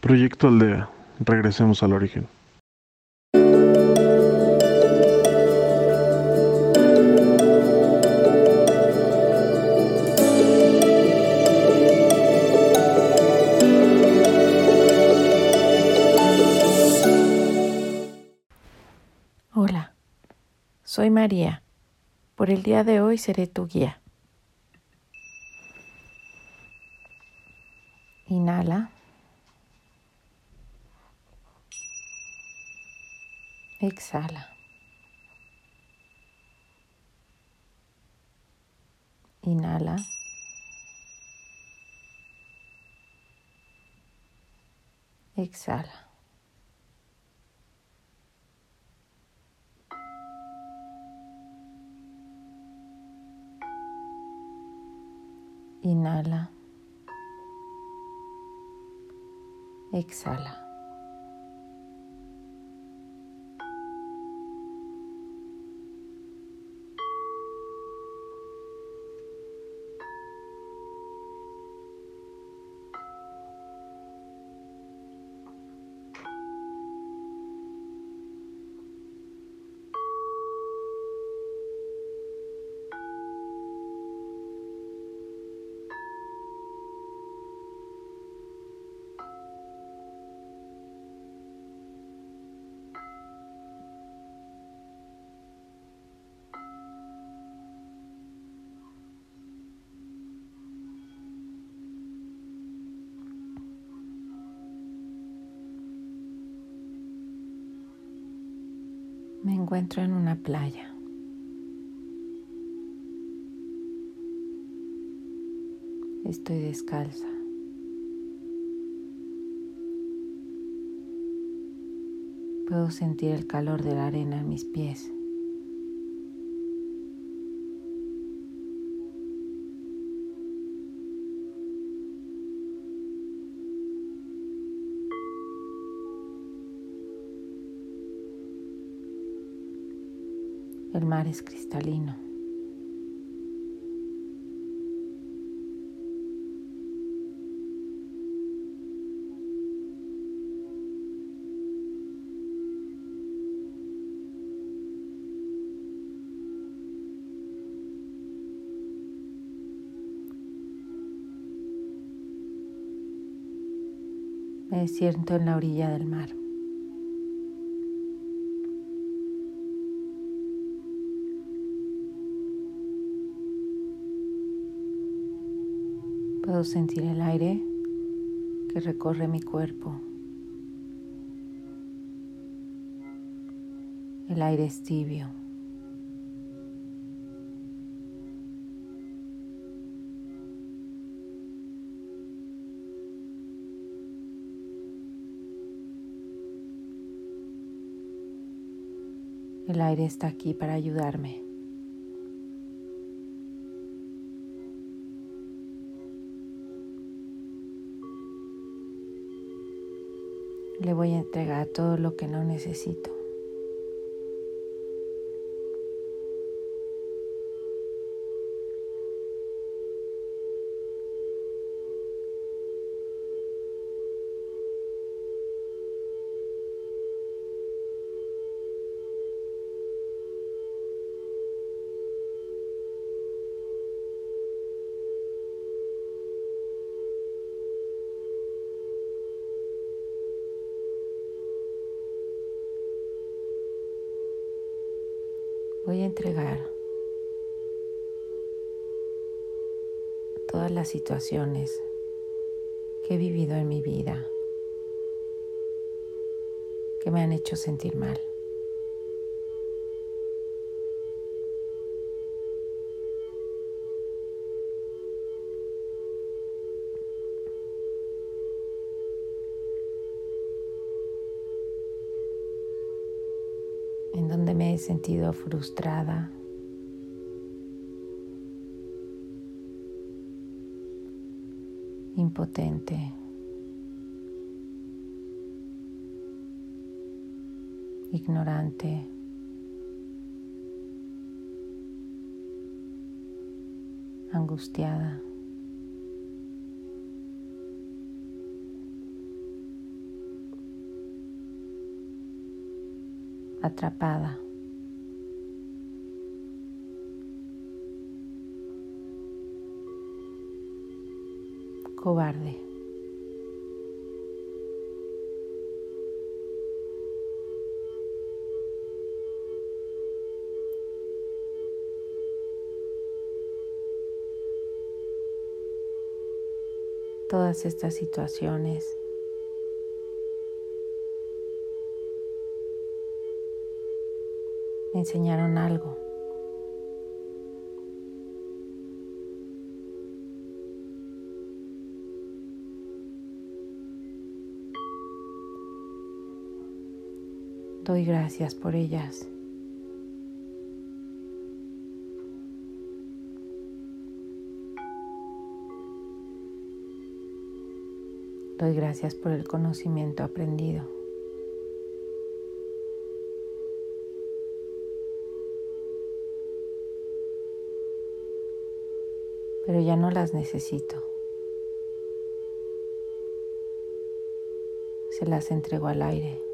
Proyecto Aldea. Regresemos al origen. Hola, soy María. Por el día de hoy seré tu guía. Inhala. Exhala. Inhala. Exhala. Inhala. Exhala. Me encuentro en una playa. Estoy descalza. Puedo sentir el calor de la arena en mis pies. El mar es cristalino. Me siento en la orilla del mar. Puedo sentir el aire que recorre mi cuerpo. El aire es tibio. El aire está aquí para ayudarme. Le voy a entregar todo lo que no necesito. Voy a entregar todas las situaciones que he vivido en mi vida que me han hecho sentir mal. me he sentido frustrada. impotente. ignorante. angustiada. atrapada. Cobarde. Todas estas situaciones me enseñaron algo. Doy gracias por ellas. Doy gracias por el conocimiento aprendido. Pero ya no las necesito. Se las entrego al aire.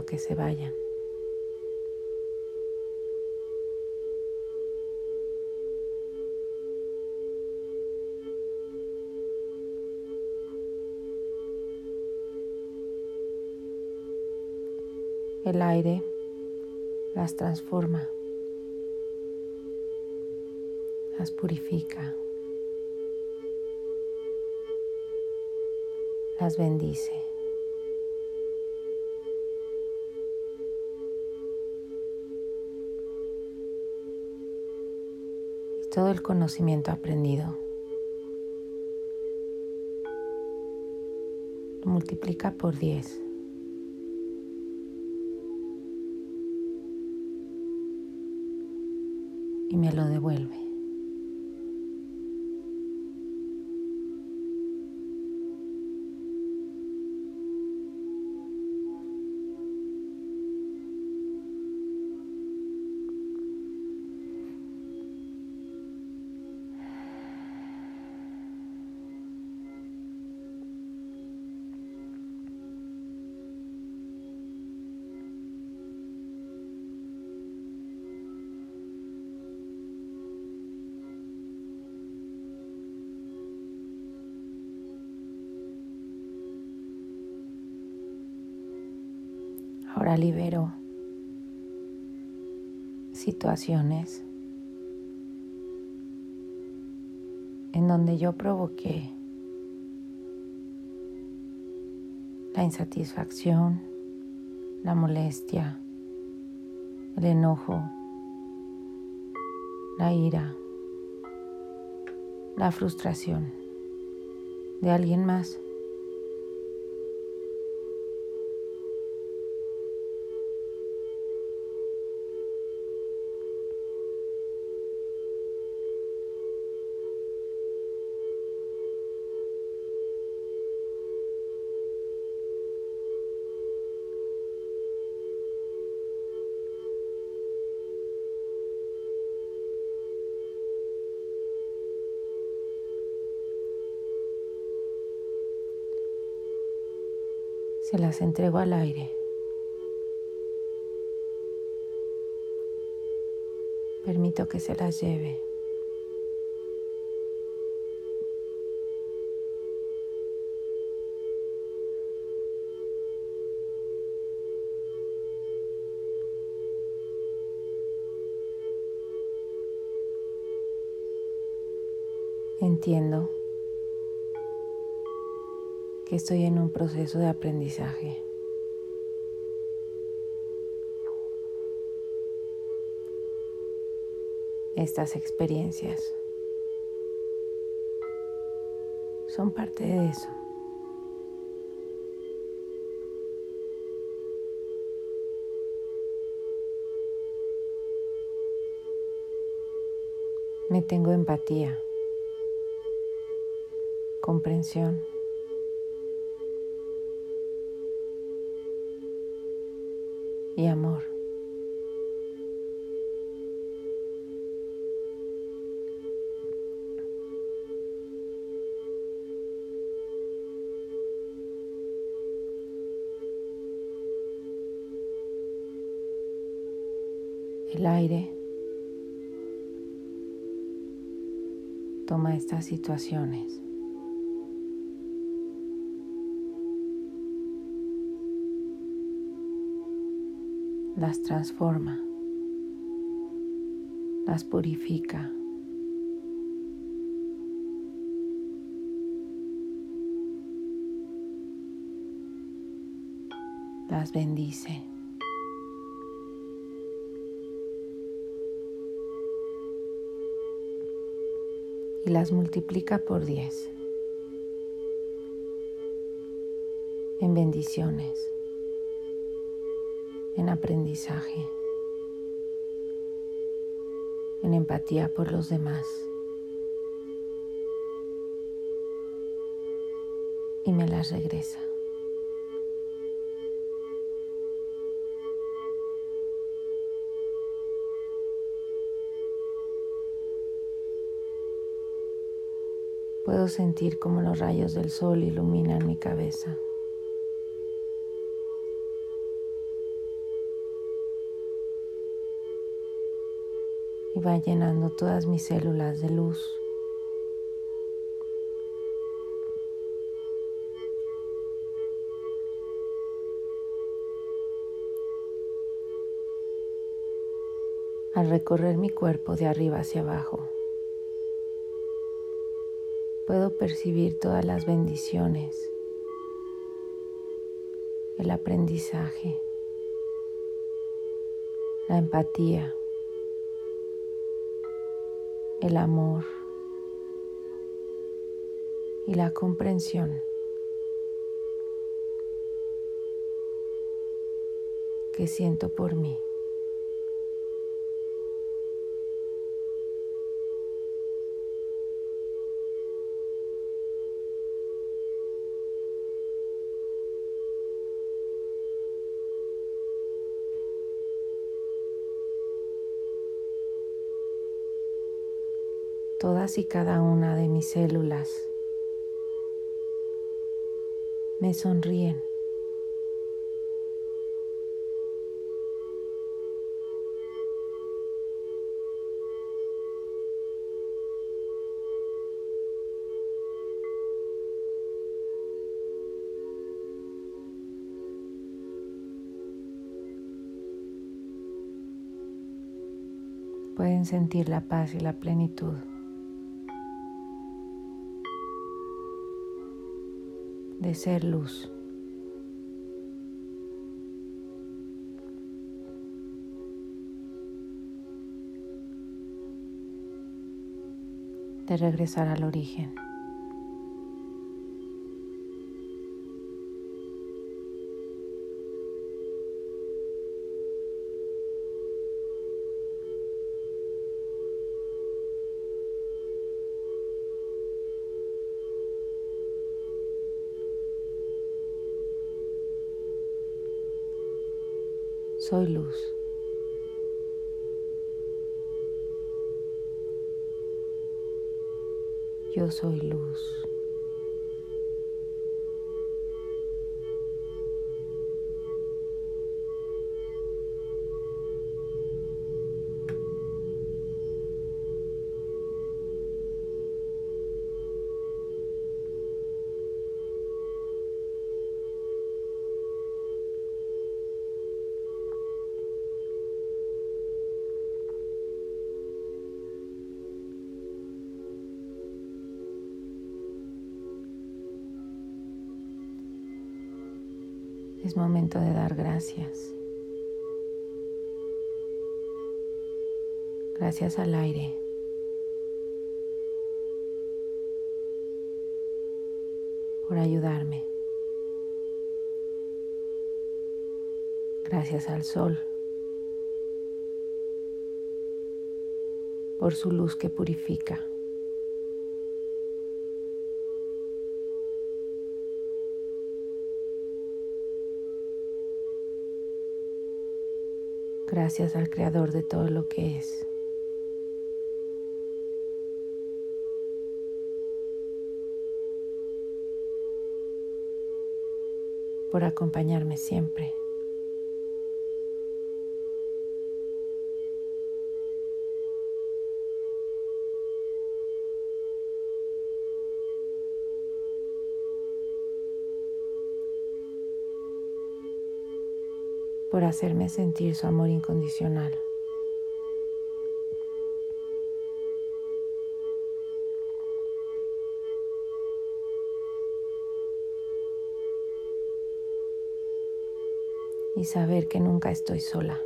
Que se vayan. El aire las transforma, las purifica, las bendice. Todo el conocimiento aprendido. Lo multiplica por 10. Y me lo devuelve. Ahora libero situaciones en donde yo provoqué la insatisfacción, la molestia, el enojo, la ira, la frustración de alguien más. Se las entrego al aire. Permito que se las lleve. Entiendo que estoy en un proceso de aprendizaje. Estas experiencias son parte de eso. Me tengo empatía, comprensión. y amor. El aire toma estas situaciones Las transforma, las purifica. las bendice. Y las multiplica por diez en bendiciones, en aprendizaje, en empatía por los demás. Y me las regresa. Puedo sentir como los rayos del sol iluminan mi cabeza. Y va llenando todas mis células de luz. Al recorrer mi cuerpo de arriba hacia abajo puedo percibir todas las bendiciones, el aprendizaje, la empatía, el amor y la comprensión que siento por mí. Todas y cada una de mis células me sonríen. Pueden sentir la paz y la plenitud. De ser luz. de regresar al origen. Soy luz. Yo soy luz. Es momento de dar gracias. Gracias al aire. por ayudarme. Gracias al sol por su luz que purifica. Gracias al Creador de todo lo que es. por acompañarme siempre. Por hacerme sentir su amor incondicional. Y saber que nunca estoy sola.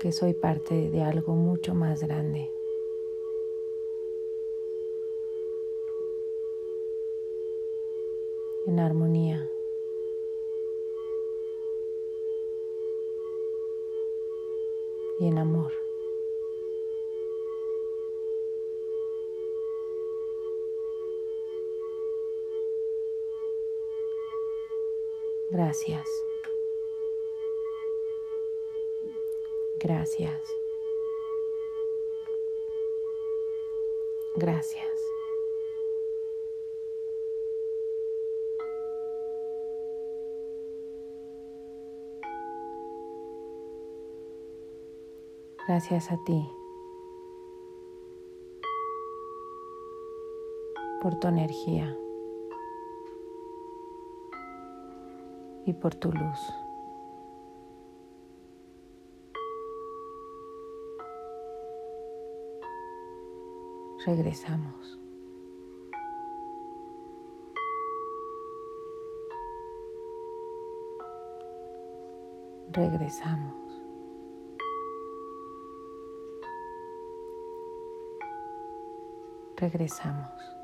Que soy parte de algo mucho más grande. En armonía. Y en amor. Gracias. Gracias. Gracias. Gracias a ti por tu energía y por tu luz. Regresamos. Regresamos. Regresamos.